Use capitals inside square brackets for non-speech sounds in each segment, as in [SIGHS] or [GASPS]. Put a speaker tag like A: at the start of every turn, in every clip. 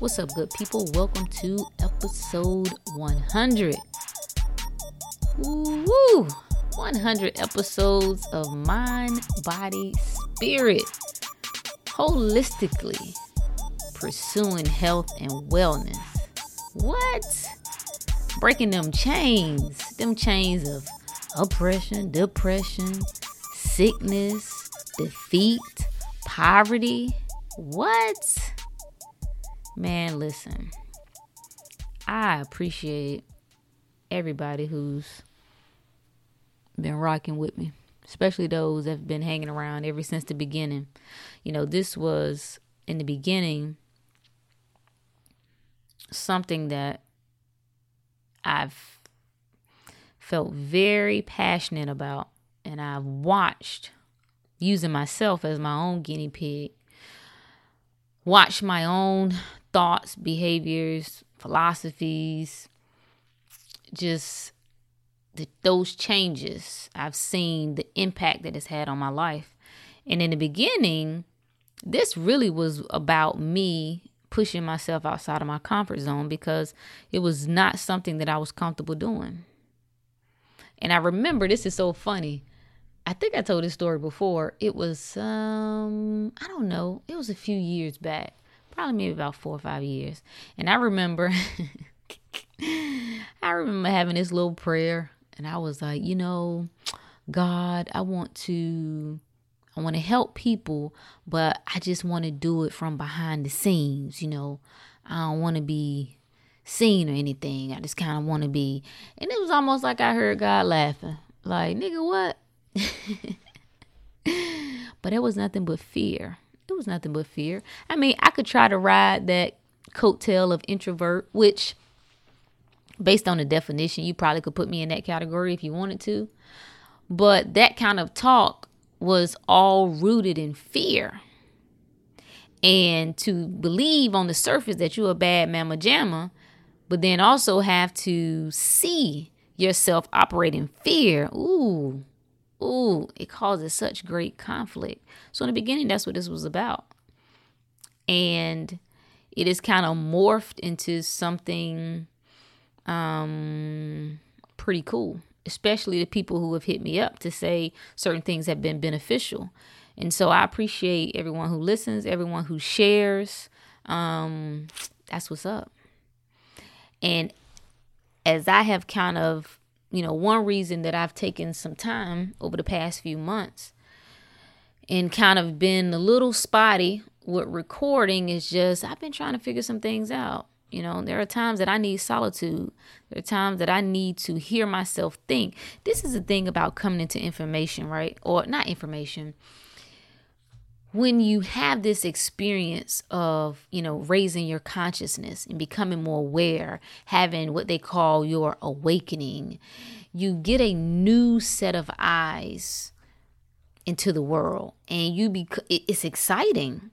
A: What's up, good people? Welcome to episode 100. Woo! 100 episodes of Mind, Body, Spirit. Holistically pursuing health and wellness. What? Breaking them chains, them chains of oppression, depression, sickness, defeat, poverty. What? Man, listen. I appreciate everybody who's been rocking with me, especially those that have been hanging around ever since the beginning. You know, this was in the beginning something that I've felt very passionate about and I've watched using myself as my own guinea pig, watch my own thoughts, behaviors, philosophies, just the, those changes. I've seen the impact that it's had on my life. And in the beginning, this really was about me pushing myself outside of my comfort zone because it was not something that I was comfortable doing. And I remember this is so funny. I think I told this story before. It was um I don't know, it was a few years back. Probably maybe about 4 or 5 years. And I remember [LAUGHS] I remember having this little prayer and I was like, you know, God, I want to I want to help people, but I just want to do it from behind the scenes, you know. I don't want to be seen or anything. I just kind of want to be. And it was almost like I heard God laughing. Like, nigga, what? [LAUGHS] but it was nothing but fear. It was nothing but fear. I mean, I could try to ride that coattail of introvert, which, based on the definition, you probably could put me in that category if you wanted to. But that kind of talk was all rooted in fear. And to believe on the surface that you're a bad mama jamma, but then also have to see yourself operate in fear. Ooh, ooh, it causes such great conflict. So in the beginning, that's what this was about. And it is kind of morphed into something um pretty cool especially the people who have hit me up to say certain things have been beneficial. And so I appreciate everyone who listens, everyone who shares. Um, that's what's up. And as I have kind of, you know, one reason that I've taken some time over the past few months and kind of been a little spotty with recording is just I've been trying to figure some things out. You know, there are times that I need solitude. There are times that I need to hear myself think. This is the thing about coming into information, right? Or not information. When you have this experience of, you know, raising your consciousness and becoming more aware, having what they call your awakening, you get a new set of eyes into the world. And you be it's exciting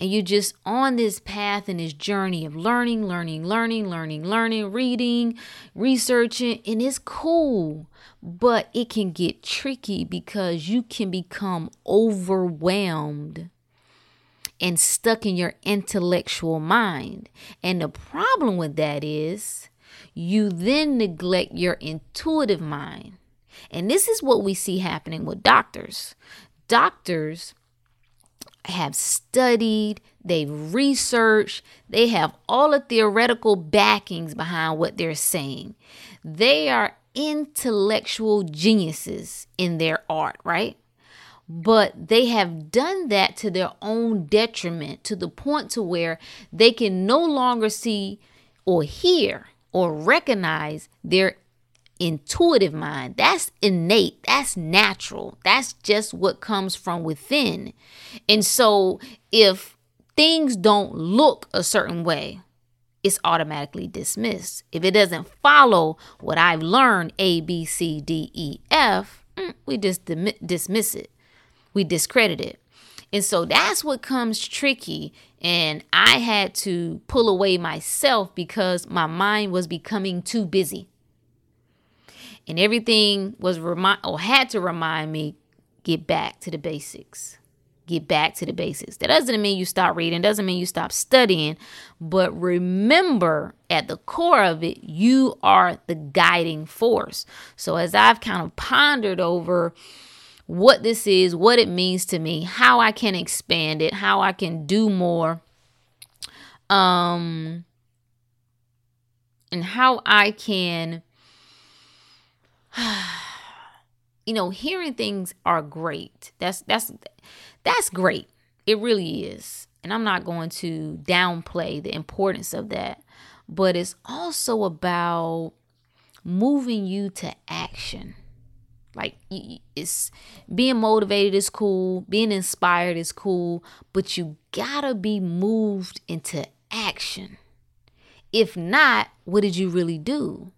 A: and you're just on this path and this journey of learning, learning, learning, learning, learning, reading, researching, and it's cool. But it can get tricky because you can become overwhelmed and stuck in your intellectual mind. And the problem with that is you then neglect your intuitive mind. And this is what we see happening with doctors. Doctors have studied, they've researched, they have all the theoretical backings behind what they're saying. They are intellectual geniuses in their art, right? But they have done that to their own detriment to the point to where they can no longer see or hear or recognize their intuitive mind. That's innate. That's natural. That's just what comes from within. And so if things don't look a certain way, it's automatically dismissed. If it doesn't follow what I've learned, A, B, C, D, E, F, mm, we just dismiss it. We discredit it. And so that's what comes tricky. And I had to pull away myself because my mind was becoming too busy and everything was remind or had to remind me get back to the basics get back to the basics. That doesn't mean you stop reading, doesn't mean you stop studying, but remember at the core of it, you are the guiding force. So as I've kind of pondered over what this is, what it means to me, how I can expand it, how I can do more, um, and how I can, [SIGHS] you know, hearing things are great. That's that's that's great. It really is. And I'm not going to downplay the importance of that, but it's also about moving you to action. Like it's being motivated is cool, being inspired is cool, but you gotta be moved into action. If not, what did you really do?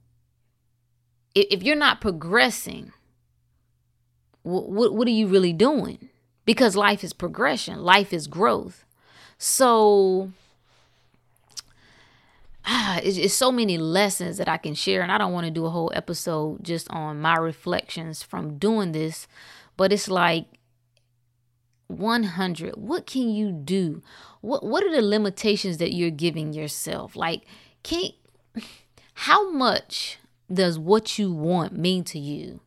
A: If you're not progressing, what, what are you really doing? Because life is progression, life is growth. So, ah, it's, it's so many lessons that I can share, and I don't want to do a whole episode just on my reflections from doing this, but it's like 100 what can you do what what are the limitations that you're giving yourself like can [LAUGHS] how much does what you want mean to you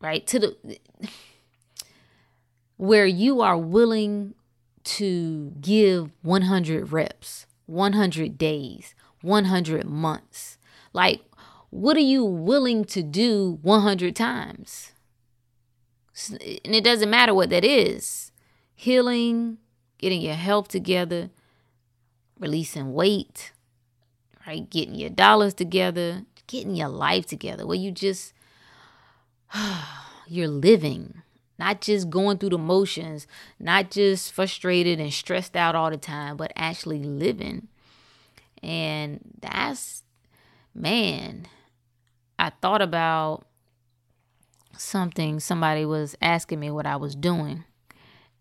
A: right? To the where you are willing to give 100 reps 100 days 100 months. Like what are you willing to do 100 times? And it doesn't matter what that is. Healing, getting your health together, releasing weight, right? Getting your dollars together, getting your life together where you just, [SIGHS] you're living, not just going through the motions, not just frustrated and stressed out all the time, but actually living. And that's, man, I thought about something somebody was asking me what I was doing.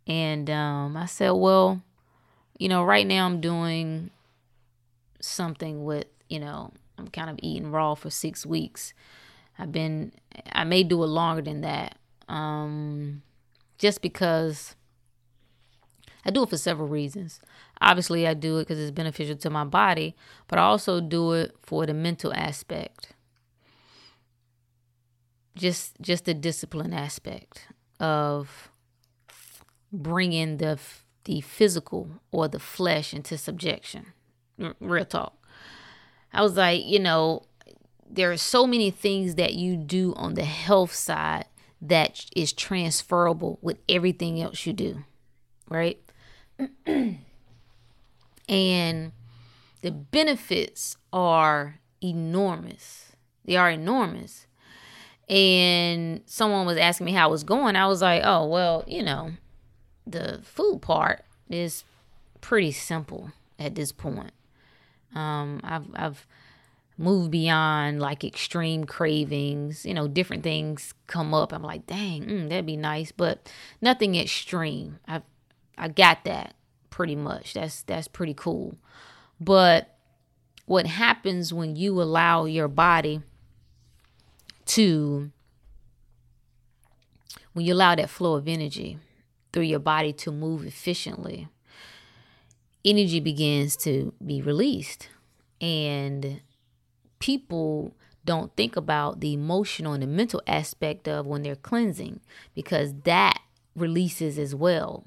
A: And um, I said, well, you know, right now I'm doing something with, you know, I'm kind of eating raw for six weeks. I've been, I may do it longer than that. Um, just because I do it for several reasons. Obviously, I do it because it's beneficial to my body, but I also do it for the mental aspect just just the discipline aspect of bringing the the physical or the flesh into subjection. Real talk. I was like, you know, there are so many things that you do on the health side that is transferable with everything else you do, right? [CLEARS THROAT] and the benefits are enormous. They are enormous and someone was asking me how it was going, I was like, oh, well, you know, the food part is pretty simple at this point. Um, I've, I've moved beyond like extreme cravings, you know, different things come up. I'm like, dang, mm, that'd be nice, but nothing extreme. I, I got that pretty much. That's, that's pretty cool. But what happens when you allow your body to when you allow that flow of energy through your body to move efficiently, energy begins to be released. And people don't think about the emotional and the mental aspect of when they're cleansing because that releases as well.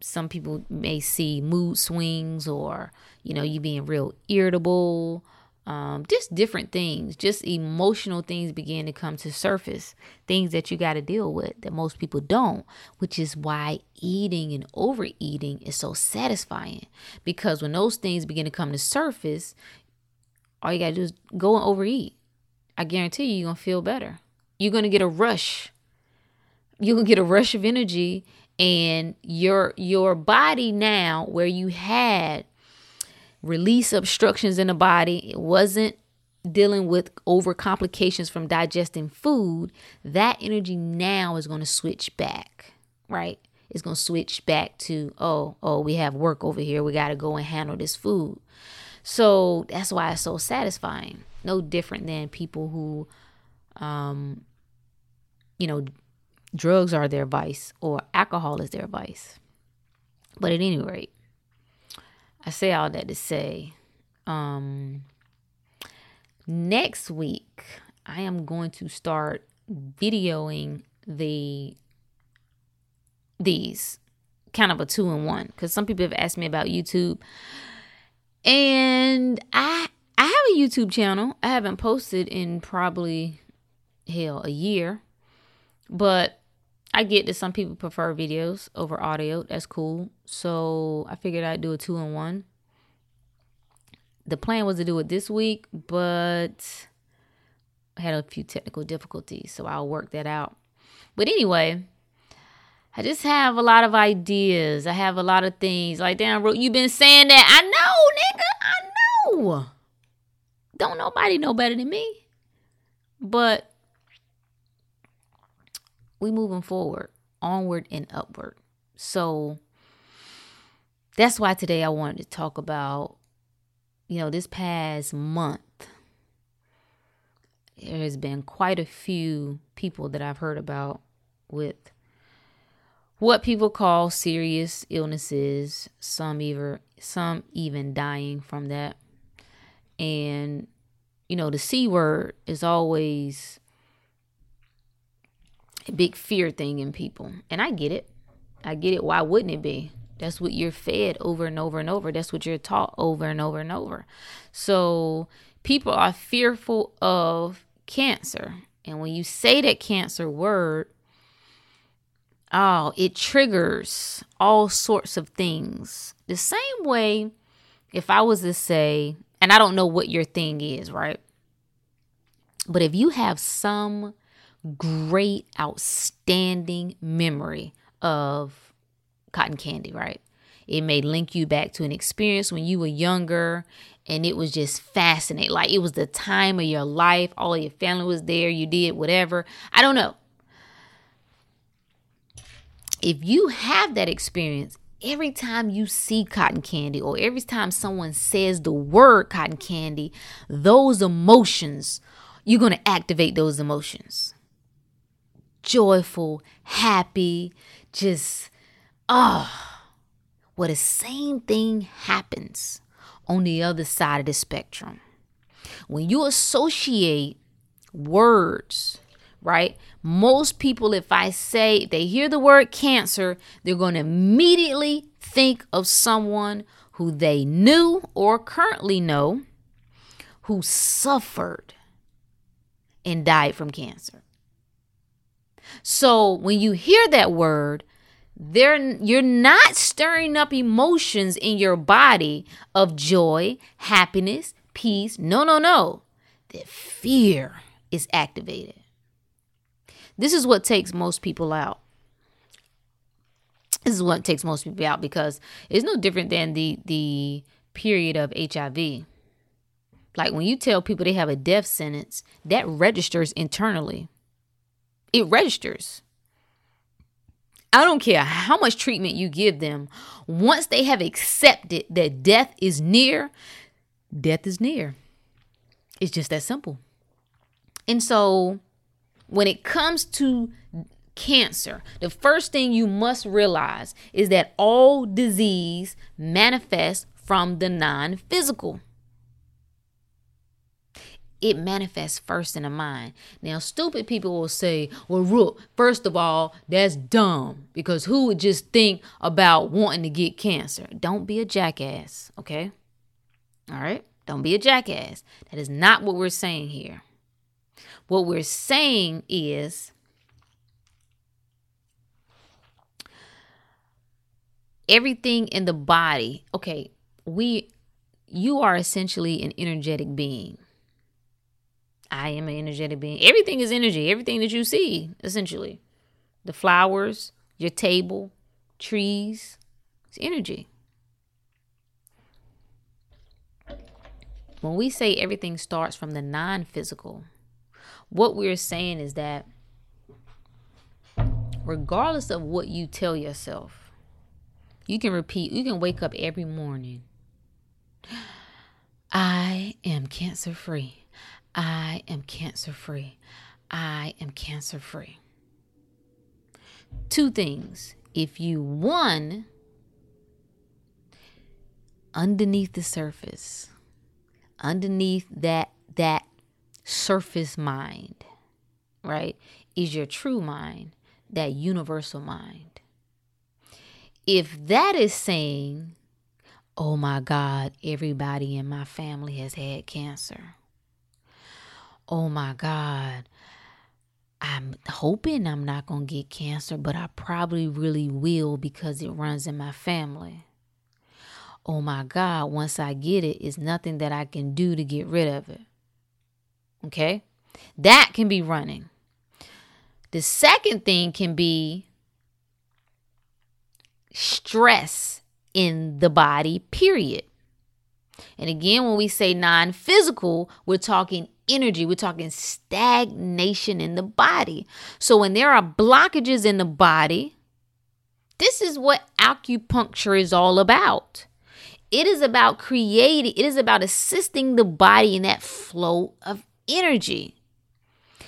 A: Some people may see mood swings or, you know, you being real irritable um, just different things, just emotional things begin to come to surface, things that you got to deal with that most people don't, which is why eating and overeating is so satisfying. Because when those things begin to come to surface, all you got to do is go and overeat. I guarantee you, you're going to feel better. You're going to get a rush. You're going to get a rush of energy and your your body now where you had release obstructions in the body. It wasn't dealing with over complications from digesting food. That energy now is going to switch back, right? It's going to switch back to, oh, oh, we have work over here. We got to go and handle this food. So that's why it's so satisfying. No different than people who, um, you know, drugs are their vice or alcohol is their vice. But at any rate, I say all that to say, um, next week I am going to start videoing the these kind of a two in one because some people have asked me about YouTube, and I I have a YouTube channel. I haven't posted in probably hell a year, but I get that some people prefer videos over audio. That's cool. So I figured I'd do a two in one. The plan was to do it this week, but I had a few technical difficulties, so I'll work that out. But anyway, I just have a lot of ideas. I have a lot of things. Like, damn, you've been saying that. I know, nigga. I know. Don't nobody know better than me. But we moving forward, onward and upward. So that's why today I wanted to talk about, you know, this past month. There has been quite a few people that I've heard about with what people call serious illnesses, some even some even dying from that. And you know, the C word is always big fear thing in people. And I get it. I get it. Why wouldn't it be? That's what you're fed over and over and over. That's what you're taught over and over and over. So people are fearful of cancer. And when you say that cancer word, oh, it triggers all sorts of things. The same way if I was to say, and I don't know what your thing is, right? But if you have some great, outstanding memory of cotton candy, right? It may link you back to an experience when you were younger and it was just fascinating. Like it was the time of your life, all your family was there, you did whatever. I don't know. If you have that experience, every time you see cotton candy or every time someone says the word cotton candy, those emotions, you're going to activate those emotions joyful, happy, just, ah. Oh, well, the same thing happens on the other side of the spectrum. When you associate words, right? Most people, if I say they hear the word cancer, they're going to immediately think of someone who they knew or currently know who suffered and died from cancer. So when you hear that word, there you're not stirring up emotions in your body of joy, happiness, peace. No, no, no. That fear is activated. This is what takes most people out. This is what takes most people out because it's no different than the the period of HIV. Like when you tell people they have a death sentence, that registers internally it registers. I don't care how much treatment you give them. Once they have accepted that death is near, death is near. It's just that simple. And so, when it comes to cancer, the first thing you must realize is that all disease manifests from the non physical it manifests first in the mind. Now, stupid people will say, well, Rook, first of all, that's dumb because who would just think about wanting to get cancer? Don't be a jackass, okay? All right? Don't be a jackass. That is not what we're saying here. What we're saying is everything in the body, okay, we you are essentially an energetic being I am an energetic being. Everything is energy. Everything that you see, essentially. The flowers, your table, trees, it's energy. When we say everything starts from the non physical, what we're saying is that regardless of what you tell yourself, you can repeat, you can wake up every morning. [GASPS] I am cancer free. I am cancer free. I am cancer free. two things. If you one underneath the surface, underneath that that surface mind, right, is your true mind, that universal mind. If that is saying, oh my God, everybody in my family has had cancer. Oh my God, I'm hoping I'm not going to get cancer, but I probably really will because it runs in my family. Oh my God, once I get it, it's nothing that I can do to get rid of it. Okay? That can be running. The second thing can be stress in the body, period. And again, when we say non physical, we're talking energy, we're talking stagnation in the body. So when there are blockages in the body, this is what acupuncture is all about. It is about creating, it is about assisting the body in that flow of energy.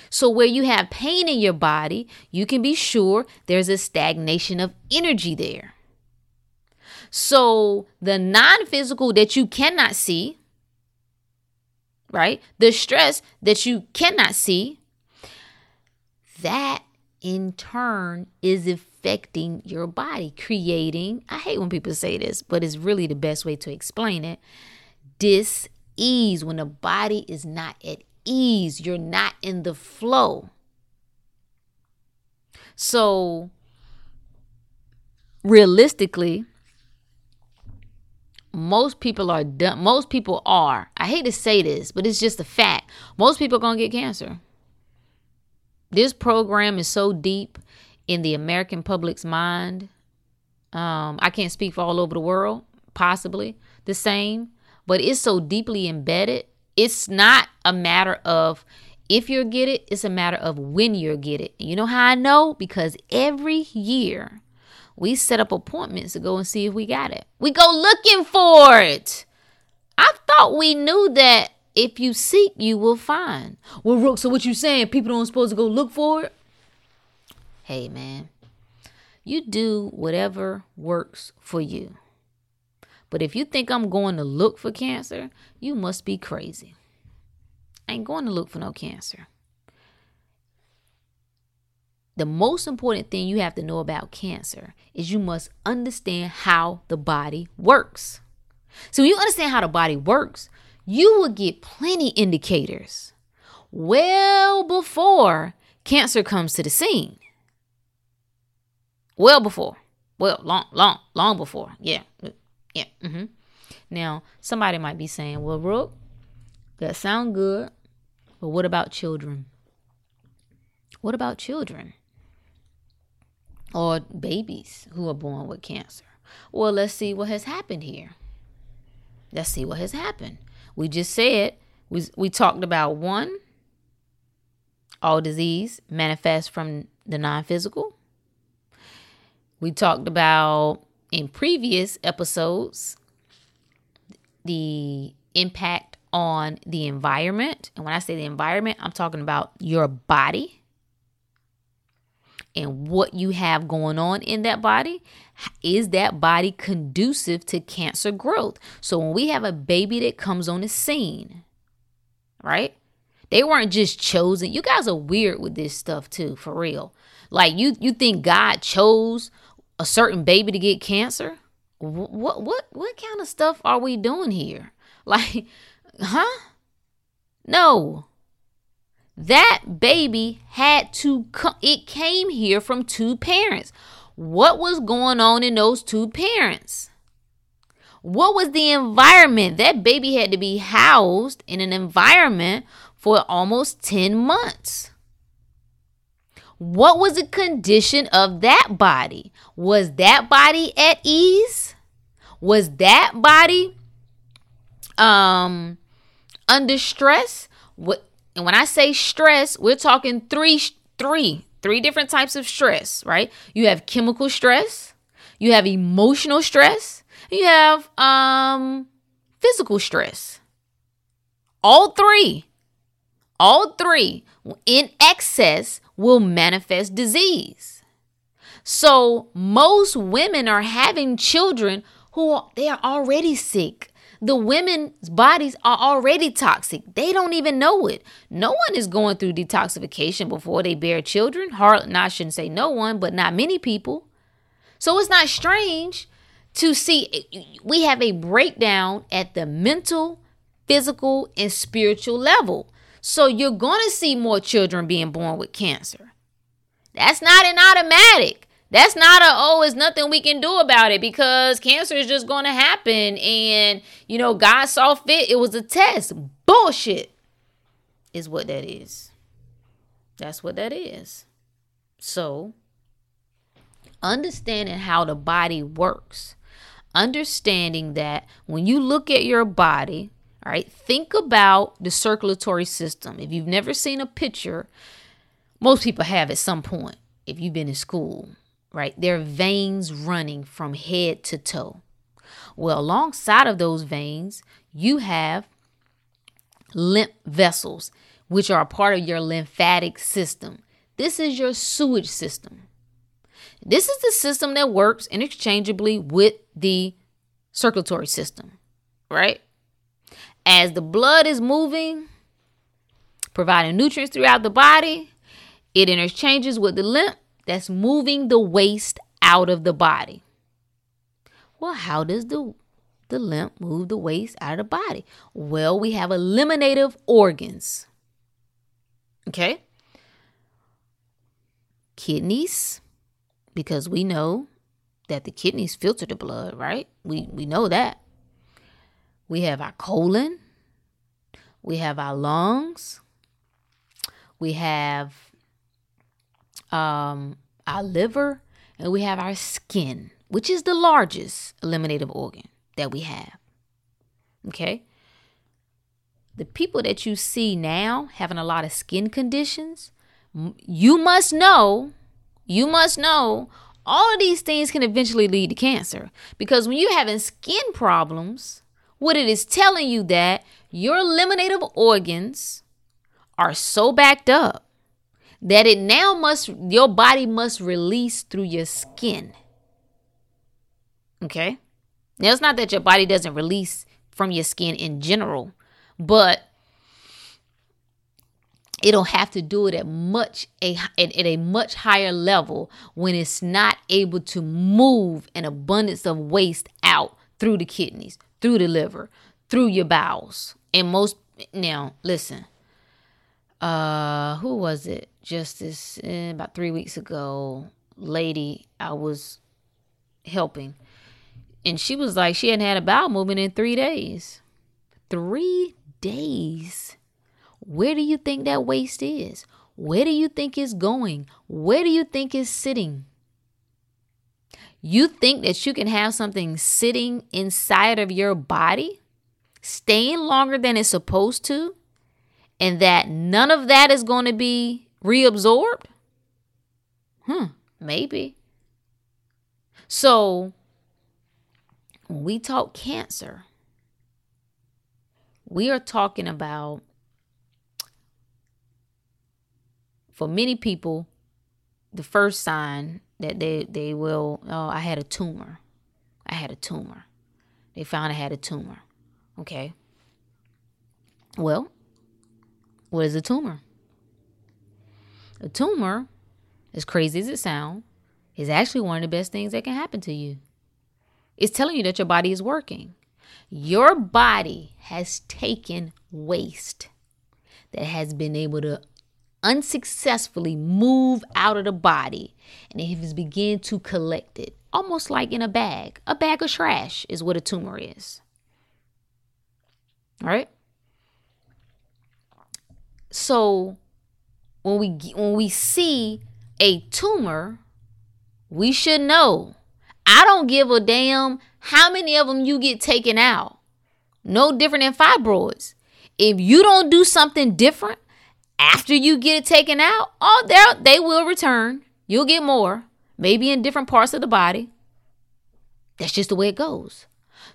A: So, where you have pain in your body, you can be sure there's a stagnation of energy there. So, the non physical that you cannot see, right? The stress that you cannot see, that in turn is affecting your body, creating, I hate when people say this, but it's really the best way to explain it dis ease when the body is not at ease, you're not in the flow. So, realistically, most people are done. Most people are. I hate to say this, but it's just a fact. Most people are going to get cancer. This program is so deep in the American public's mind. Um, I can't speak for all over the world, possibly the same, but it's so deeply embedded. It's not a matter of if you get it, it's a matter of when you get it. You know how I know? Because every year we set up appointments to go and see if we got it. We go looking for it. I thought we knew that if you seek, you will find. Well, Rook, so what you saying? People don't supposed to go look for it? Hey, man, you do whatever works for you. But if you think I'm going to look for cancer, you must be crazy. I ain't going to look for no cancer the most important thing you have to know about cancer is you must understand how the body works. So, when you understand how the body works, you will get plenty indicators well before cancer comes to the scene. Well before. Well, long, long, long before. Yeah. Yeah. Mm-hmm. Now, somebody might be saying, well, Rook, that sound good, but what about children? What about children? Or babies who are born with cancer. Well, let's see what has happened here. Let's see what has happened. We just said we we talked about one all disease manifests from the non-physical. We talked about in previous episodes the impact on the environment. And when I say the environment, I'm talking about your body and what you have going on in that body, is that body conducive to cancer growth? So when we have a baby that comes on the scene, right? They weren't just chosen. You guys are weird with this stuff too, for real. Like you you think God chose a certain baby to get cancer? What what what, kind of stuff are we doing here? [LAUGHS] Like, huh? No. That baby had to come, it came here from two parents. What was going on in those two parents? What was the environment? That baby had to be housed in an environment for almost 10 months. What was the condition of that body? Was that body at ease? Was that body um under stress? What and when I say stress, we're talking three, three, three different types of stress, right? You have chemical stress, you have emotional stress, you have um physical stress. All three, all three in excess will manifest disease. So most women are having children who they are already sick. The women's bodies are already toxic. They don't even know it. No one is going through detoxification before they bear children. Hard, I shouldn't say no one, but not many people. So it's not strange to see eh, we have a breakdown at the mental, physical, and spiritual level. So you're going to see more children being born with cancer. That's not an automatic. That's not a, oh, it's nothing we can do about it because cancer is just going to happen. And, you know, God saw fit. It was a test. Bullshit is what that is. That's what that is. So, understanding how the body works, understanding that when you look at your body, all right, think about the circulatory system. If you've never seen a picture, most people have at some point if you've been in school, right? There are veins running from head to toe. Well, alongside of those veins, you have lymph vessels, which are a part of your lymphatic system. This is your sewage system. This is the system that works interchangeably with the circulatory system, right? As the blood is moving, providing nutrients throughout the body, it interchanges with the lymph that's moving the waste out of the body. Well, how does the the lymph move the waste out of the body? Well, we have eliminative organs. Okay? Kidneys, because we know that the kidneys filter the blood, right? We we know that. We have our colon, we have our lungs, we have um, our liver, and we have our skin, which is the largest eliminative organ that we have. Okay? The people that you see now having a lot of skin conditions, you must know, you must know all of these things can eventually lead to cancer because when you're having skin problems, what it is telling you that your eliminative organs are so backed up that it now must your body must release through your skin. Okay? Now it's not that your body doesn't release from your skin in general, but it'll have to do it at much a at, at a much higher level when it's not able to move an abundance of waste out through the kidneys, through the liver, through your bowels. And most now, listen. Uh, who was it? Just this eh, about three weeks ago. Lady, I was helping, and she was like, she hadn't had a bowel movement in three days. Three days. Where do you think that waste is? Where do you think it's going? Where do you think it's sitting? You think that you can have something sitting inside of your body, staying longer than it's supposed to, and that none of that is going to be reabsorbed? Hmm, maybe. So, when we talk cancer, we are talking about, for many people, the first sign that they they will oh I had a tumor. I had a tumor. They found I had a tumor. Okay. Well, what is a tumor? A tumor, as crazy as it sounds, is actually one of the best things that can happen to you. It's telling you that your body is working. Your body has taken waste that has been able to unsuccessfully move out of the body and it has begun to collect it almost like in a bag a bag of trash is what a tumor is all right so when we when we see a tumor we should know i don't give a damn how many of them you get taken out no different than fibroids if you don't do something different after you get it taken out, oh, there they will return. You'll get more, maybe in different parts of the body. That's just the way it goes.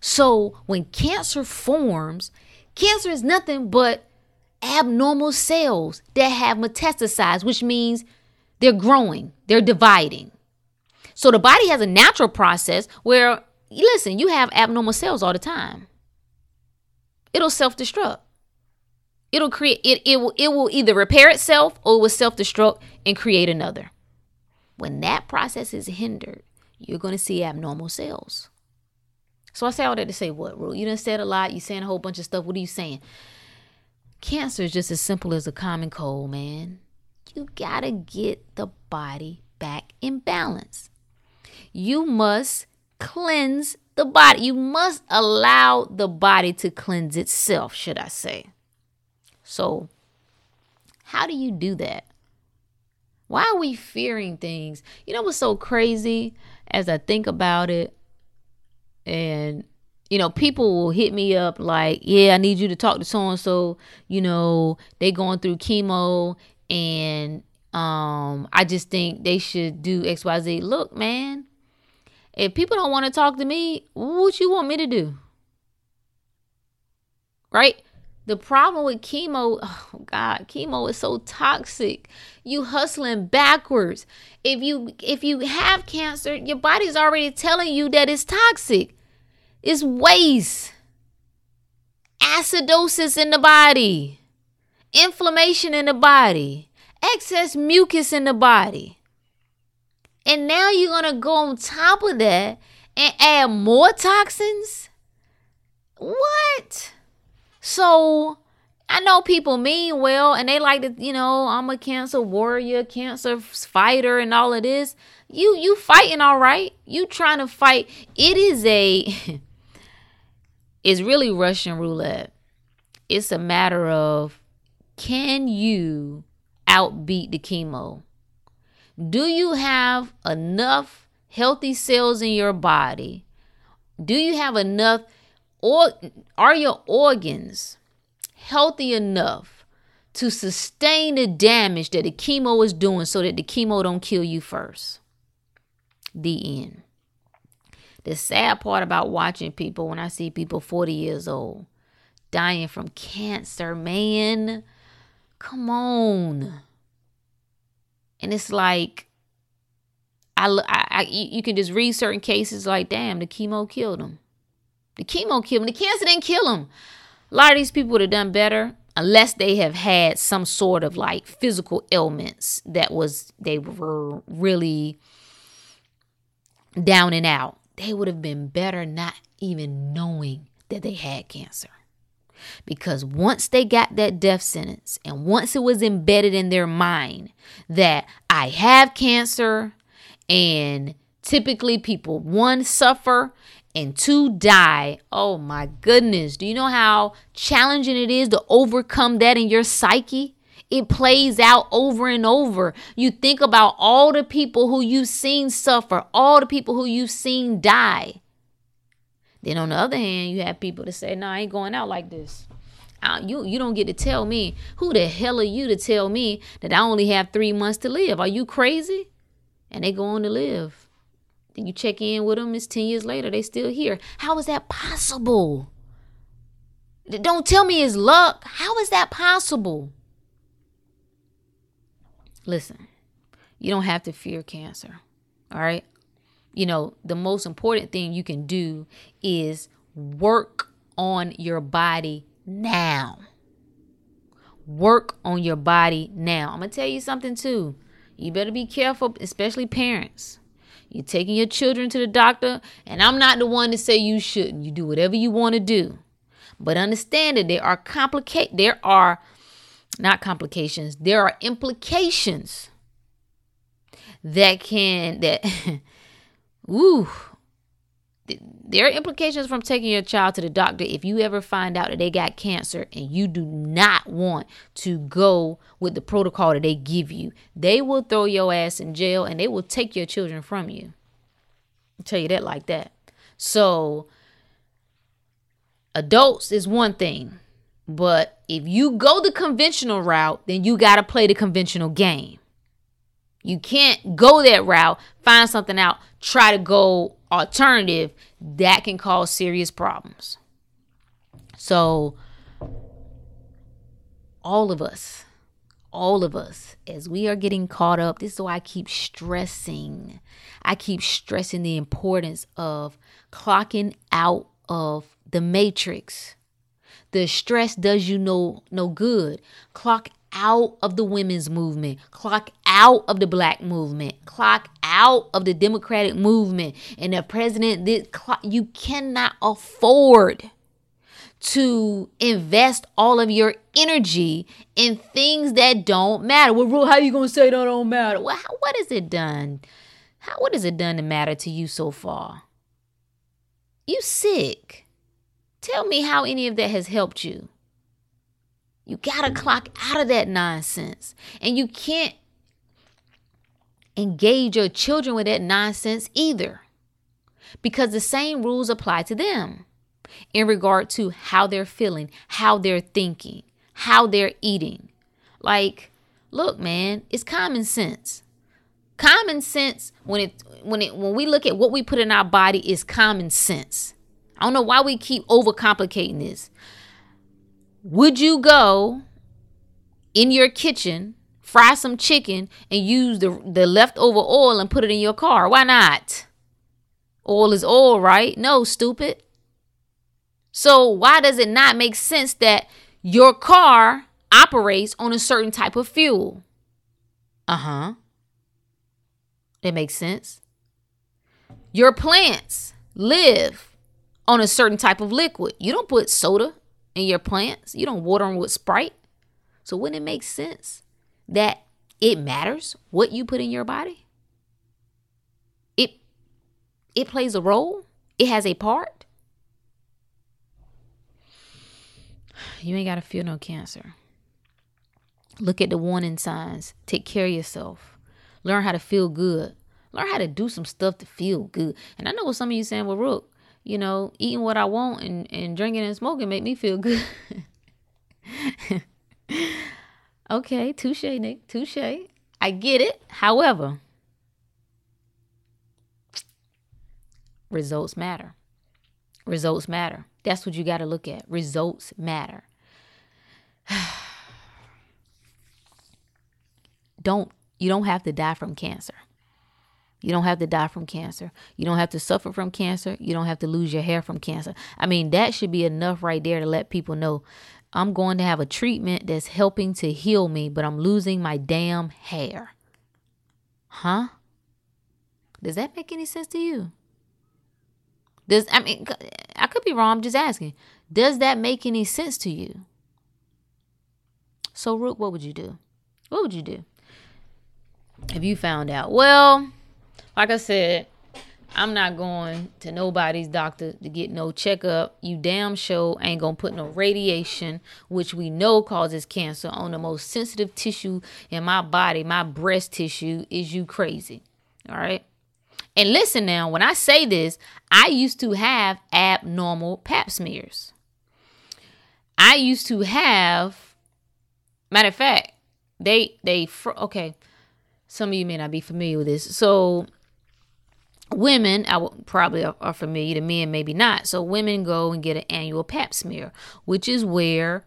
A: So when cancer forms, cancer is nothing but abnormal cells that have metastasized, which means they're growing, they're dividing. So the body has a natural process where, listen, you have abnormal cells all the time. It'll self destruct. It'll create it. It will. It will either repair itself or it will self destruct and create another. When that process is hindered, you're going to see abnormal cells. So I say all that to say what, Rook? You done said a lot. You saying a whole bunch of stuff. What are you saying? Cancer is just as simple as a common cold, man. You gotta get the body back in balance. You must cleanse the body. You must allow the body to cleanse itself, should I say. So, how do you do that? Why are we fearing things? You know what's so crazy as I think about it? And you know, people will hit me up like, "Yeah, I need you to talk to so and so, you know, they going through chemo and um I just think they should do XYZ." Look, man, if people don't want to talk to me, what you want me to do? Right? The problem with chemo, [SIGHS] oh God, chemo is so toxic. You hustling backwards. If you if you have cancer, your body's already telling you that it's toxic. It's waste. Acidosis in the body. Inflammation in the body. Excess mucus in the body. And now you're going to go on top of that and add more toxins? What? So I know people mean well and they like to, you know, I'm a cancer warrior, cancer fighter and all of this. You you fighting all right. You trying to fight. It is a [LAUGHS] it's really Russian roulette. It's a matter of can you outbeat the chemo? Do you have enough healthy cells in your body? Do you have enough or are your organs healthy enough to sustain the damage that the chemo is doing so that the chemo don't kill you first? The end. The sad part about watching people when I see people 40 years old dying from cancer, man, come on. And it's like, I, I, I you can just read certain cases like, damn, the chemo killed them. The chemo killed him. The cancer didn't kill him. A lot of these people would have done better unless they have had some sort of like physical ailments that was they were really down and out. They would have been better not even knowing that they had cancer. Because once they got that death sentence and once it was embedded in their mind that I have cancer and typically people one suffer and two die. Oh my goodness. Do you know how challenging it is to overcome that in your psyche? It plays out over and over. You think about all the people who you've seen suffer, all the people who you've seen die. Then on the other hand, you have people that say, "No, nah, I ain't going out like this." Uh, you you don't get to tell me who the hell are you to tell me that I only have three months to live? Are you crazy? And they go on to live. Then you check in with them, it's 10 years later, they still here. How is that possible? Don't tell me it's luck. How is that possible? Listen, you don't have to fear cancer. All right. You know, the most important thing you can do is work on your body now. Work on your body now. I'm going to tell you something too. You better be careful, especially parents. You're taking your children to the doctor, and I'm not the one to say you shouldn't. You do whatever you want to do. But understand that there are complicate there are not complications, there are implications that can that [LAUGHS] ooh, there are implications from taking your child to the doctor if you ever find out that they got cancer and you do not want to go with the protocol that they give you. They will throw your ass in jail and they will take your children from you. I'll tell you that like that. So, adults is one thing, but if you go the conventional route, then you got to play the conventional game. You can't go that route, find something out, try to go alternative, that can cause serious problems. So, all of us, all of us, as we are getting caught up, this is why I keep stressing. I keep stressing the importance of clocking out of the matrix. The stress does you no no good. Clock out of the women's movement, clock out of the black movement, clock out of the democratic movement. And the president did clock, you cannot afford to invest all of your energy in things that don't matter. Well, how you gonna say that don't matter? Well, how, what has it done? How what has it done to matter to you so far? You sick. Tell me how any of that has helped you. You gotta clock out of that nonsense. And you can't engage your children with that nonsense either. Because the same rules apply to them in regard to how they're feeling, how they're thinking, how they're eating. Like, look, man, it's common sense. Common sense when it when it when we look at what we put in our body is common sense. I don't know why we keep overcomplicating this. Would you go in your kitchen, fry some chicken, and use the, the leftover oil and put it in your car? Why not? Oil is oil, right? No, stupid. So, why does it not make sense that your car operates on a certain type of fuel? Uh huh. That makes sense. Your plants live on a certain type of liquid. You don't put soda in your plants, you don't water them with Sprite. So, wouldn't it make sense that it matters what you put in your body? It it plays a role. It has a part. You ain't got to feel no cancer. Look at the warning signs. Take care of yourself. Learn how to feel good. Learn how to do some stuff to feel good. And I know what some of you saying, well, Rook, you know, eating what I want and, and drinking and smoking make me feel good. [LAUGHS] okay, touche, Nick. Touche. I get it. However, results matter. Results matter. That's what you got to look at. Results matter. [SIGHS] don't you don't have to die from cancer. You don't have to die from cancer. You don't have to suffer from cancer. You don't have to lose your hair from cancer. I mean, that should be enough right there to let people know I'm going to have a treatment that's helping to heal me, but I'm losing my damn hair. Huh? Does that make any sense to you? Does I mean I could be wrong, I'm just asking. Does that make any sense to you? So, Rook, what would you do? What would you do if you found out? Well, like I said, I'm not going to nobody's doctor to get no checkup. You damn sure ain't gonna put no radiation, which we know causes cancer, on the most sensitive tissue in my body, my breast tissue. Is you crazy? All right. And listen now, when I say this, I used to have abnormal pap smears. I used to have Matter of fact, they they okay. Some of you may not be familiar with this. So women I will, probably are, familiar. to men maybe not. So women go and get an annual Pap smear, which is where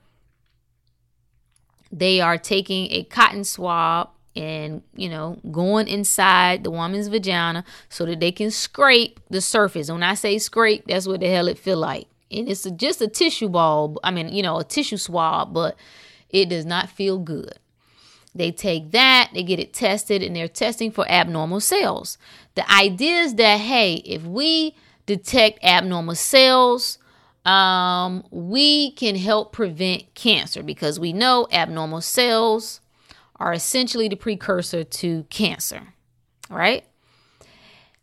A: they are taking a cotton swab and you know going inside the woman's vagina so that they can scrape the surface. When I say scrape, that's what the hell it feel like. And it's just a tissue ball. I mean, you know, a tissue swab, but it does not feel good. They take that, they get it tested, and they're testing for abnormal cells. The idea is that, hey, if we detect abnormal cells, um, we can help prevent cancer because we know abnormal cells are essentially the precursor to cancer, right?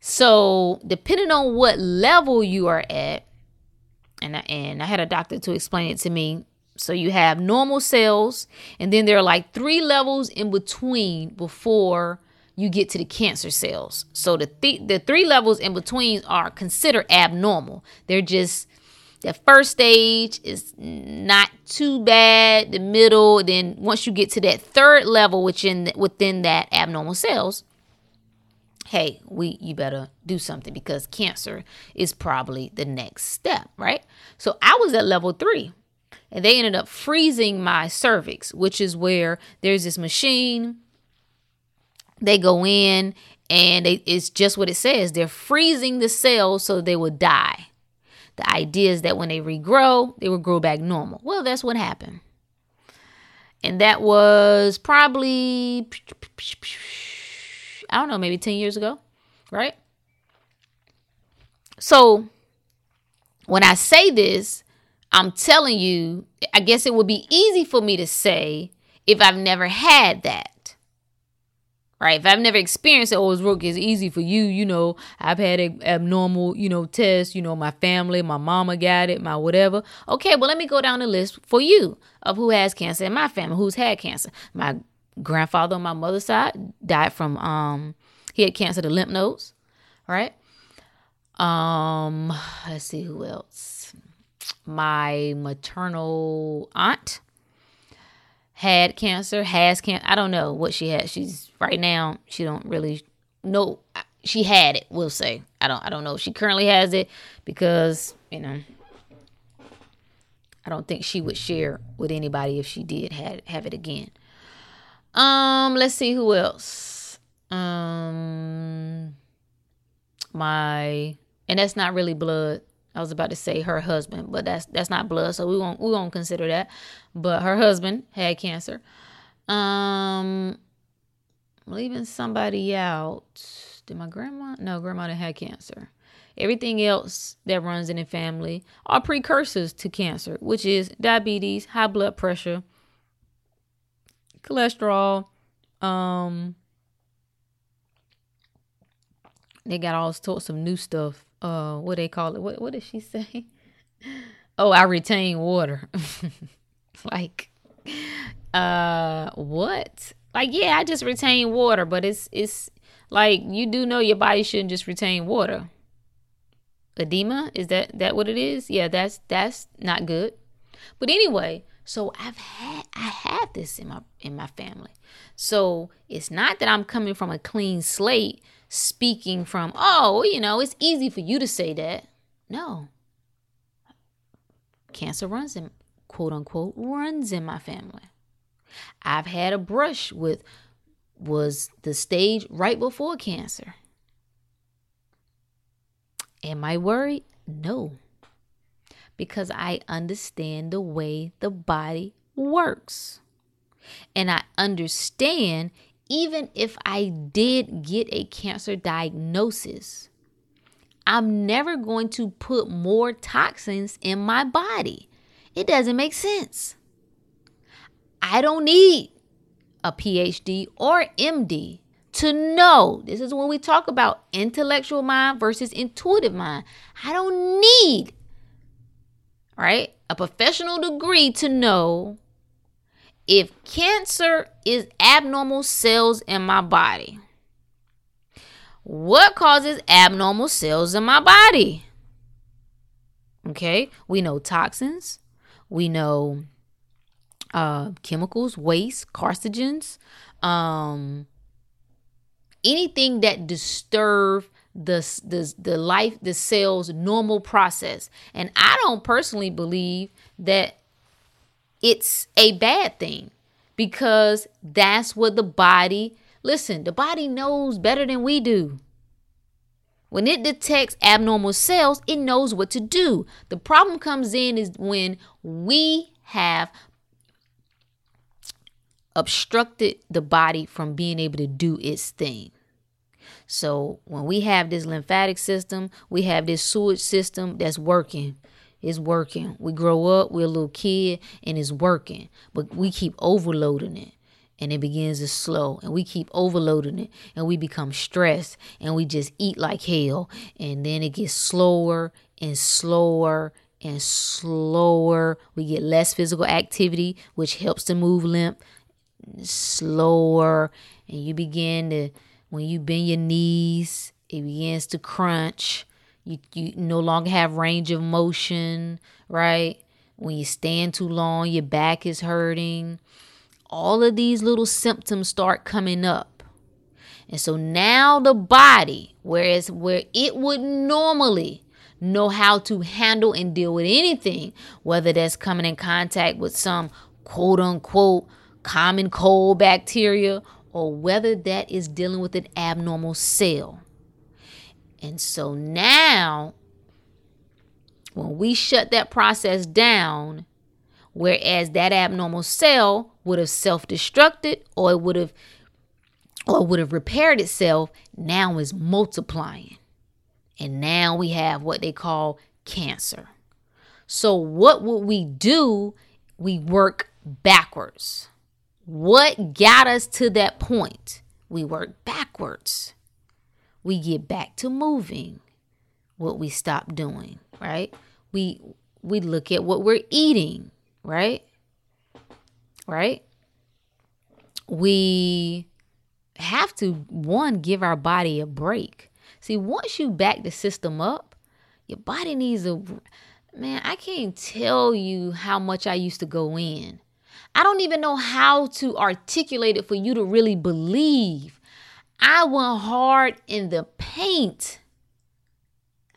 A: So, depending on what level you are at, and I, and I had a doctor to explain it to me so you have normal cells, and then there are like three levels in between before you get to the cancer cells. So the th- the three levels in between are considered abnormal. They're just the first stage is not too bad. The middle, then once you get to that third level, which in within that abnormal cells, hey, we you better do something because cancer is probably the next step, right? So I was at level three. And they ended up freezing my cervix, which is where there's this machine. They go in and it's just what it says. They're freezing the cells so they will die. The idea is that when they regrow, they will grow back normal. Well, that's what happened. And that was probably, I don't know, maybe 10 years ago, right? So when I say this, I'm telling you, I guess it would be easy for me to say if I've never had that right? If I've never experienced it, oh, it's work, it's easy for you. You know, I've had a abnormal, you know, test. You know, my family, my mama got it, my whatever. Okay, well, let me go down the list for you of who has cancer in my family, who's had cancer. My grandfather on my mother's side died from um he had cancer the lymph nodes, right? Um, let's see who else. My maternal aunt had cancer, has cancer. I don't know what she had. She's right now. She don't really know. She had it. We'll say. I don't. I don't know. She currently has it because you know. I don't think she would share with anybody if she did have have it again. Um. Let's see who else. Um. My and that's not really blood. I was about to say her husband, but that's that's not blood, so we won't we won't consider that. But her husband had cancer. Um, leaving somebody out. Did my grandma? No, grandma had cancer. Everything else that runs in the family are precursors to cancer, which is diabetes, high blood pressure, cholesterol. Um, they got all sorts of new stuff uh what they call it? What what did she say? [LAUGHS] Oh i retain water. [LAUGHS] Like uh what? Like yeah i just retain water but it's it's like you do know your body shouldn't just retain water. Edema? Is that that what it is? Yeah that's that's not good. But anyway so i've had i had this in my in my family. So it's not that i'm coming from a clean slate speaking from, oh, you know, it's easy for you to say that. No. Cancer runs in, quote unquote, runs in my family. I've had a brush with, was the stage right before cancer. Am I worried? No. Because I understand the way the body works. And I understand even if I did get a cancer diagnosis, I'm never going to put more toxins in my body. It doesn't make sense. I don't need a PhD or MD to know. This is when we talk about intellectual mind versus intuitive mind. I don't need, right, a professional degree to know if cancer is abnormal cells in my body, what causes abnormal cells in my body? Okay, we know toxins, we know uh, chemicals, waste, carcinogens, um, anything that disturb the, the the life the cell's normal process. And I don't personally believe that it's a bad thing because that's what the body, listen, the body knows better than we do. When it detects abnormal cells, it knows what to do. The problem comes in is when we have obstructed the body from being able to do its thing. So when we have this lymphatic system, we have this sewage system that's working. It's working. We grow up, we're a little kid, and it's working. But we keep overloading it. And it begins to slow, and we keep overloading it, and we become stressed, and we just eat like hell. And then it gets slower and slower and slower. We get less physical activity, which helps to move lymph slower. And you begin to, when you bend your knees, it begins to crunch you you no longer have range of motion, right? When you stand too long, your back is hurting. All of these little symptoms start coming up. And so now the body, whereas where it would normally know how to handle and deal with anything, whether that's coming in contact with some quote unquote common cold bacteria or whether that is dealing with an abnormal cell. And so now, when we shut that process down, whereas that abnormal cell would have self-destructed or it would have or would have repaired itself, now is multiplying. And now we have what they call cancer. So what would we do? We work backwards. What got us to that point? We work backwards. We get back to moving what we stopped doing, right? We we look at what we're eating, right? Right? We have to one give our body a break. See, once you back the system up, your body needs a man, I can't tell you how much I used to go in I don't even know how to articulate it for you to really believe. I went hard in the paint.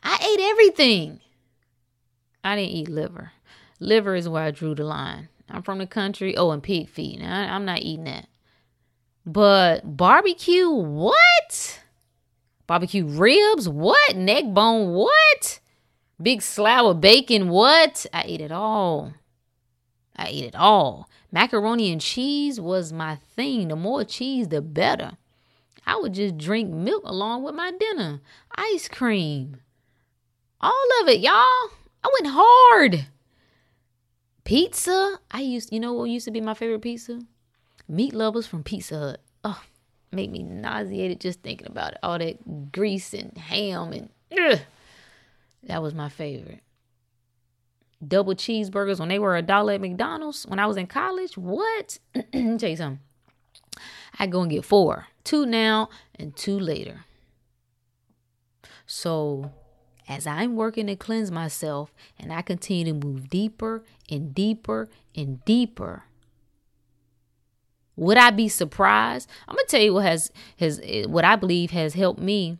A: I ate everything. I didn't eat liver. Liver is where I drew the line. I'm from the country. Oh, and pig feet. Now, I'm not eating that. But barbecue, what? Barbecue ribs, what? Neck bone, what? Big slab of bacon, what? I ate it all. I ate it all. Macaroni and cheese was my thing. The more cheese, the better. I would just drink milk along with my dinner. Ice cream. All of it, y'all. I went hard. Pizza. I used, you know what used to be my favorite pizza? Meat lovers from Pizza Hut. Oh, make me nauseated just thinking about it. All that grease and ham and ugh. that was my favorite double cheeseburgers when they were a dollar at McDonald's when I was in college. What? [CLEARS THROAT] tell you something. I go and get four. Two now and two later. So as I'm working to cleanse myself and I continue to move deeper and deeper and deeper, would I be surprised? I'm gonna tell you what has has eh, what I believe has helped me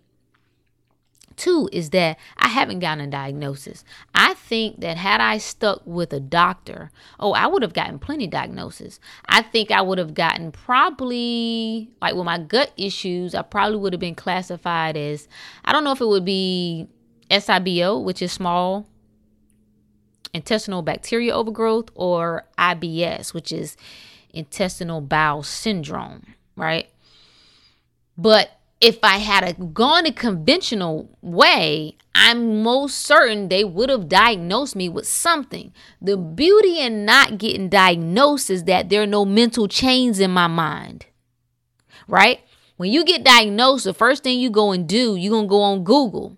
A: Two is that I haven't gotten a diagnosis. I think that had I stuck with a doctor, oh, I would have gotten plenty diagnosis. I think I would have gotten probably like with my gut issues, I probably would have been classified as I don't know if it would be SIBO, which is small intestinal bacteria overgrowth, or IBS, which is intestinal bowel syndrome, right? But if I had gone a conventional way, I'm most certain they would have diagnosed me with something. The beauty in not getting diagnosed is that there are no mental chains in my mind. Right? When you get diagnosed, the first thing you go and do, you're going to go on Google.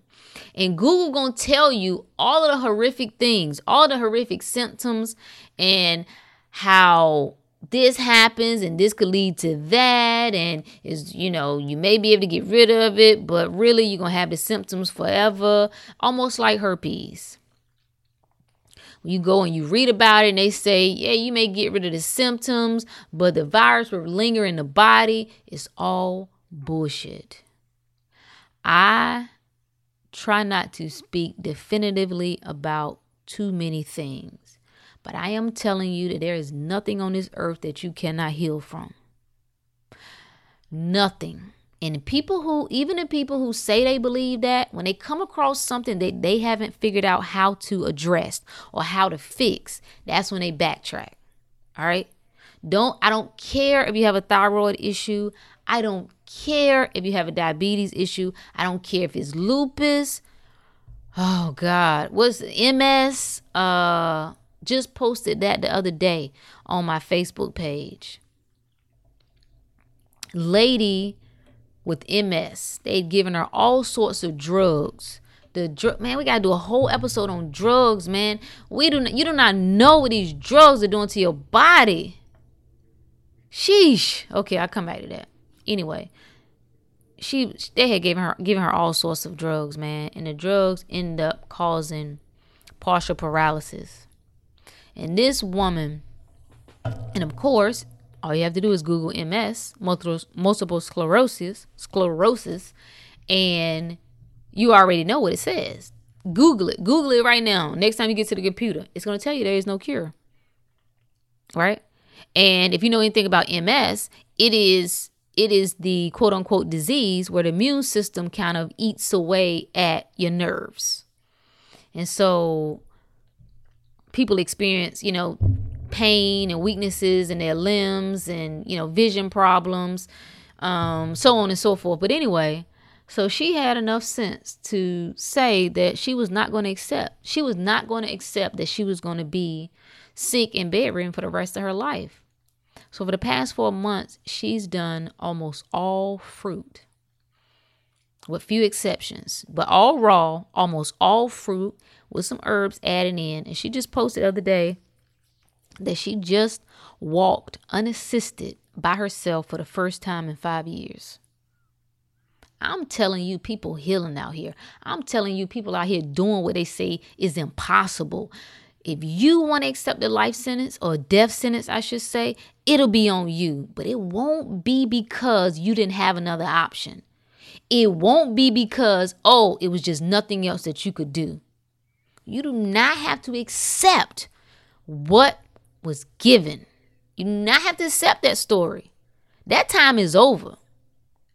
A: And Google going to tell you all of the horrific things, all the horrific symptoms and how this happens and this could lead to that and is you know you may be able to get rid of it but really you're gonna have the symptoms forever almost like herpes. You go and you read about it and they say yeah you may get rid of the symptoms but the virus will linger in the body it's all bullshit. I try not to speak definitively about too many things but I am telling you that there is nothing on this earth that you cannot heal from. Nothing. And people who, even the people who say they believe that, when they come across something that they haven't figured out how to address or how to fix, that's when they backtrack. All right. Don't, I don't care if you have a thyroid issue. I don't care if you have a diabetes issue. I don't care if it's lupus. Oh God. What's MS? Uh, just posted that the other day on my Facebook page. Lady with MS, they'd given her all sorts of drugs. The drug man, we gotta do a whole episode on drugs, man. We do not, you do not know what these drugs are doing to your body. Sheesh. Okay, I'll come back to that. Anyway, she they had given her given her all sorts of drugs, man, and the drugs end up causing partial paralysis. And this woman, and of course, all you have to do is Google MS, multiple, sclerosis, sclerosis, and you already know what it says. Google it. Google it right now. Next time you get to the computer, it's going to tell you there is no cure. Right? And if you know anything about MS, it is it is the quote unquote disease where the immune system kind of eats away at your nerves. And so people experience, you know, pain and weaknesses in their limbs and, you know, vision problems, um, so on and so forth. But anyway, so she had enough sense to say that she was not going to accept. She was not going to accept that she was going to be sick and bedridden for the rest of her life. So for the past four months, she's done almost all fruit, with few exceptions, but all raw, almost all fruit with some herbs added in. And she just posted the other day that she just walked unassisted by herself for the first time in five years. I'm telling you, people healing out here. I'm telling you, people out here doing what they say is impossible. If you want to accept a life sentence or death sentence, I should say, it'll be on you. But it won't be because you didn't have another option. It won't be because, oh, it was just nothing else that you could do. You do not have to accept what was given. You do not have to accept that story. That time is over.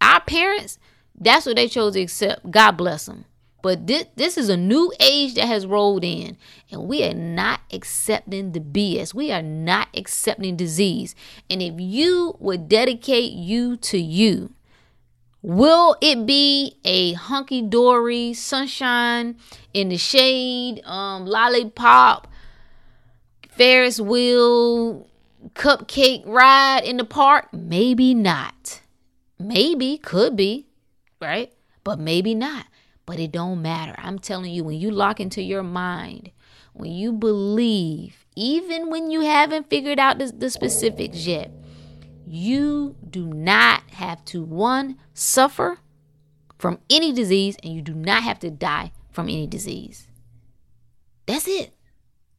A: Our parents, that's what they chose to accept. God bless them. But this, this is a new age that has rolled in, and we are not accepting the BS. We are not accepting disease. And if you would dedicate you to you, will it be a hunky dory, sunshine in the shade, um, lollipop, Ferris wheel, cupcake ride in the park? Maybe not. Maybe, could be right? But maybe not. But it don't matter. I'm telling you, when you lock into your mind, when you believe, even when you haven't figured out the, the specifics yet, you do not have to one suffer from any disease and you do not have to die from any disease. That's it.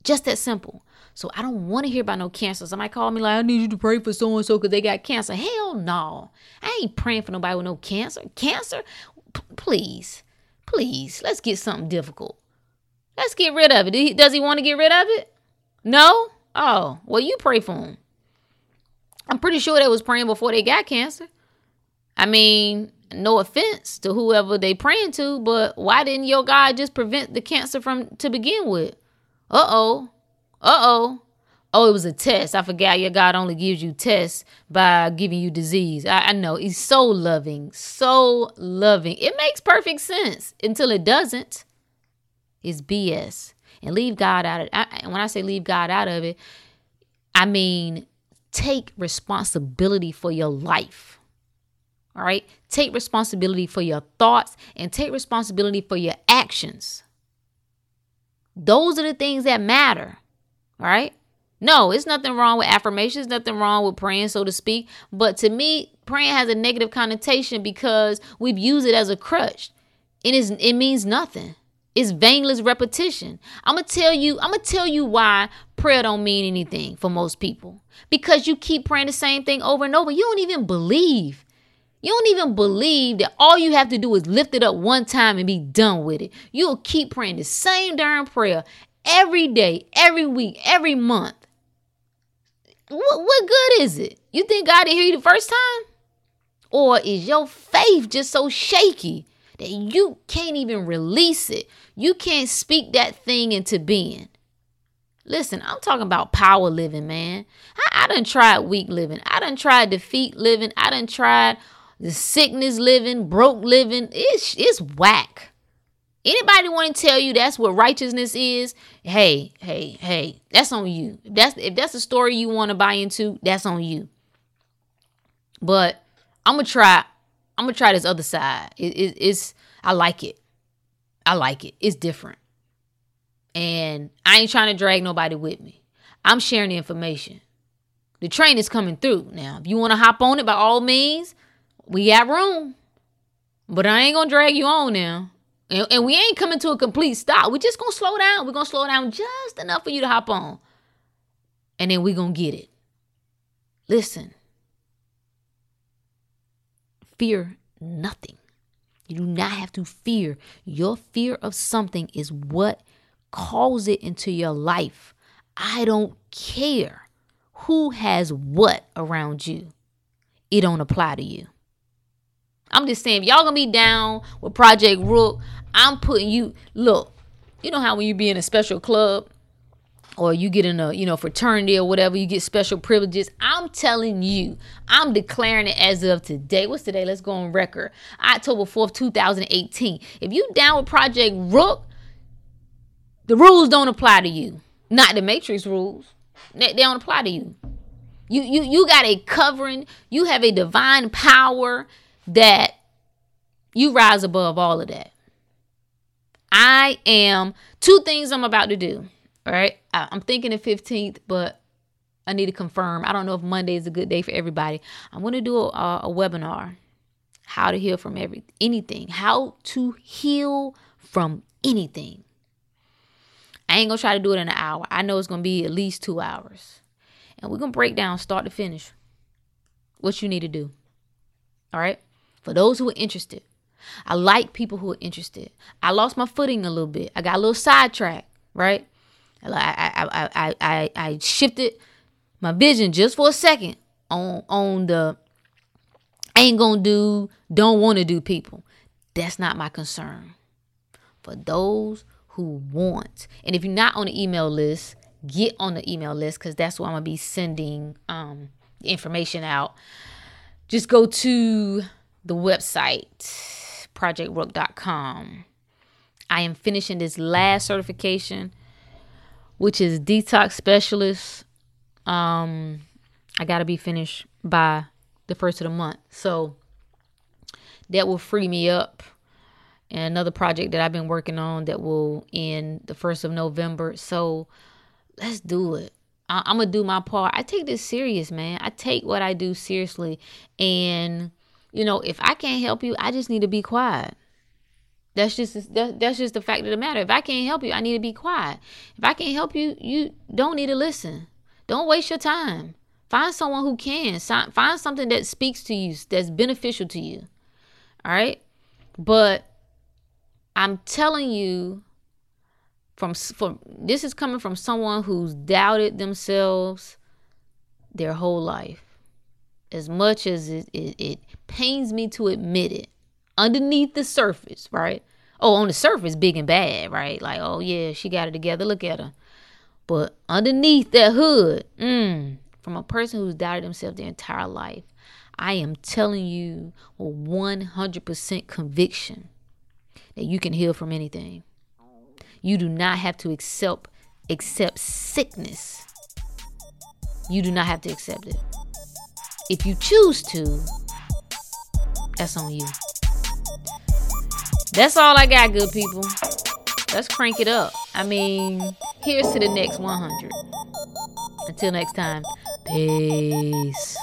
A: Just that simple. So I don't want to hear about no cancer. Somebody call me like, I need you to pray for so and so because they got cancer. Hell no. I ain't praying for nobody with no cancer. Cancer? P- please. Please. Let's get something difficult. Let's get rid of it. Does he want to get rid of it? No? Oh, well, you pray for him. I'm pretty sure they was praying before they got cancer. I mean, no offense to whoever they praying to, but why didn't your God just prevent the cancer from to begin with? Uh oh. Uh oh. Oh, it was a test. I forgot your God only gives you tests by giving you disease. I, I know. He's so loving. So loving. It makes perfect sense until it doesn't. It's BS. And leave God out of it. When I say leave God out of it, I mean take responsibility for your life. All right? Take responsibility for your thoughts and take responsibility for your actions. Those are the things that matter. All right. No, it's nothing wrong with affirmations, nothing wrong with praying, so to speak. But to me, praying has a negative connotation because we've used it as a crutch. It is it means nothing. It's vainless repetition. I'm gonna tell you, I'm gonna tell you why prayer don't mean anything for most people. Because you keep praying the same thing over and over. You don't even believe. You don't even believe that all you have to do is lift it up one time and be done with it. You'll keep praying the same darn prayer every day, every week, every month. What, what good is it? You think God didn't hear you the first time? Or is your faith just so shaky that you can't even release it? You can't speak that thing into being. Listen, I'm talking about power living, man. I, I done tried weak living. I done tried defeat living. I done tried the sickness living, broke living. It's it's whack. Anybody want to tell you that's what righteousness is? Hey, hey, hey, that's on you. If that's if that's the story you want to buy into, that's on you. But I'm gonna try. I'm gonna try this other side. It, it, it's I like it. I like it. It's different, and I ain't trying to drag nobody with me. I'm sharing the information. The train is coming through now. If you want to hop on it, by all means, we got room. But I ain't gonna drag you on now. And, and we ain't coming to a complete stop. We're just gonna slow down. We're gonna slow down just enough for you to hop on. And then we're gonna get it. Listen. Fear nothing. You do not have to fear. Your fear of something is what calls it into your life. I don't care who has what around you. It don't apply to you. I'm just saying, y'all gonna be down with Project Rook, I'm putting you. Look, you know how when you be in a special club or you get in a you know fraternity or whatever you get special privileges i'm telling you i'm declaring it as of today. What's today? Let's go on record. October 4th 2018 if you down with project rook the rules don't apply to you. Not the matrix rules. They, they don't apply to you. You you you got a covering. You have a divine power that you rise above all of that. I am two things i'm about to do all right. I, am thinking the 15th, but I need to confirm. I don't know if Monday is a good day for everybody. I'm going to do a, a webinar how to heal from every anything, how to heal from anything. I ain't to try to do it in an hour. I know it's to be at least two hours. And we're to break down start to finish what you need to do. All right. For those who are interested, I like people who are interested. I lost my footing a little bit. I got a little sidetracked, right? I, I, I, I, I shifted my vision just for a second on on the ain't gonna do, don't want to do people. That's not my concern. For those who want, and if you're not on the email list, get on the email list because that's where I'm gonna be sending um, information out. Just go to the website projectrook.com. I am finishing this last certification which is detox specialist. Um, I got to be finished by the first of the month. So that will free me up. And another project that I've been working on that will end the first of November. So let's do it. I- I'm gonna do my part. I take this serious, man. I take what I do seriously. And you know, if I can't help you, I just need to be quiet. That's just that, that's just the fact of the matter. If I can't help you, I need to be quiet. If I can't help you, you don't need to listen. Don't waste your time. Find someone who can. Find something that speaks to you, that's beneficial to you. All right? But I'm telling you from from this is coming from someone who's doubted themselves their whole life. As much as it, it, it pains me to admit it, underneath the surface, right? Oh, on the surface, big and bad, right? Like, oh yeah, she got it together. Look at her. But underneath that hood, mm, from a person who's doubted themselves their entire life, I am telling you with 100% conviction that you can heal from anything. You do not have to accept accept sickness. You do not have to accept it. If you choose to, that's on you. That's all I got, good people. Let's crank it up. I mean, here's to the next 100. Until next time, peace.